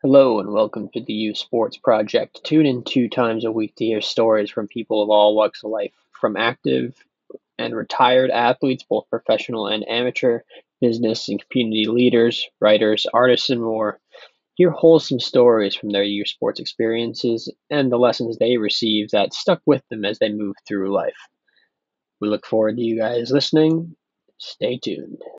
Hello and welcome to the U Sports Project. Tune in two times a week to hear stories from people of all walks of life, from active and retired athletes, both professional and amateur, business and community leaders, writers, artists, and more. Hear wholesome stories from their U sports experiences and the lessons they received that stuck with them as they move through life. We look forward to you guys listening. Stay tuned.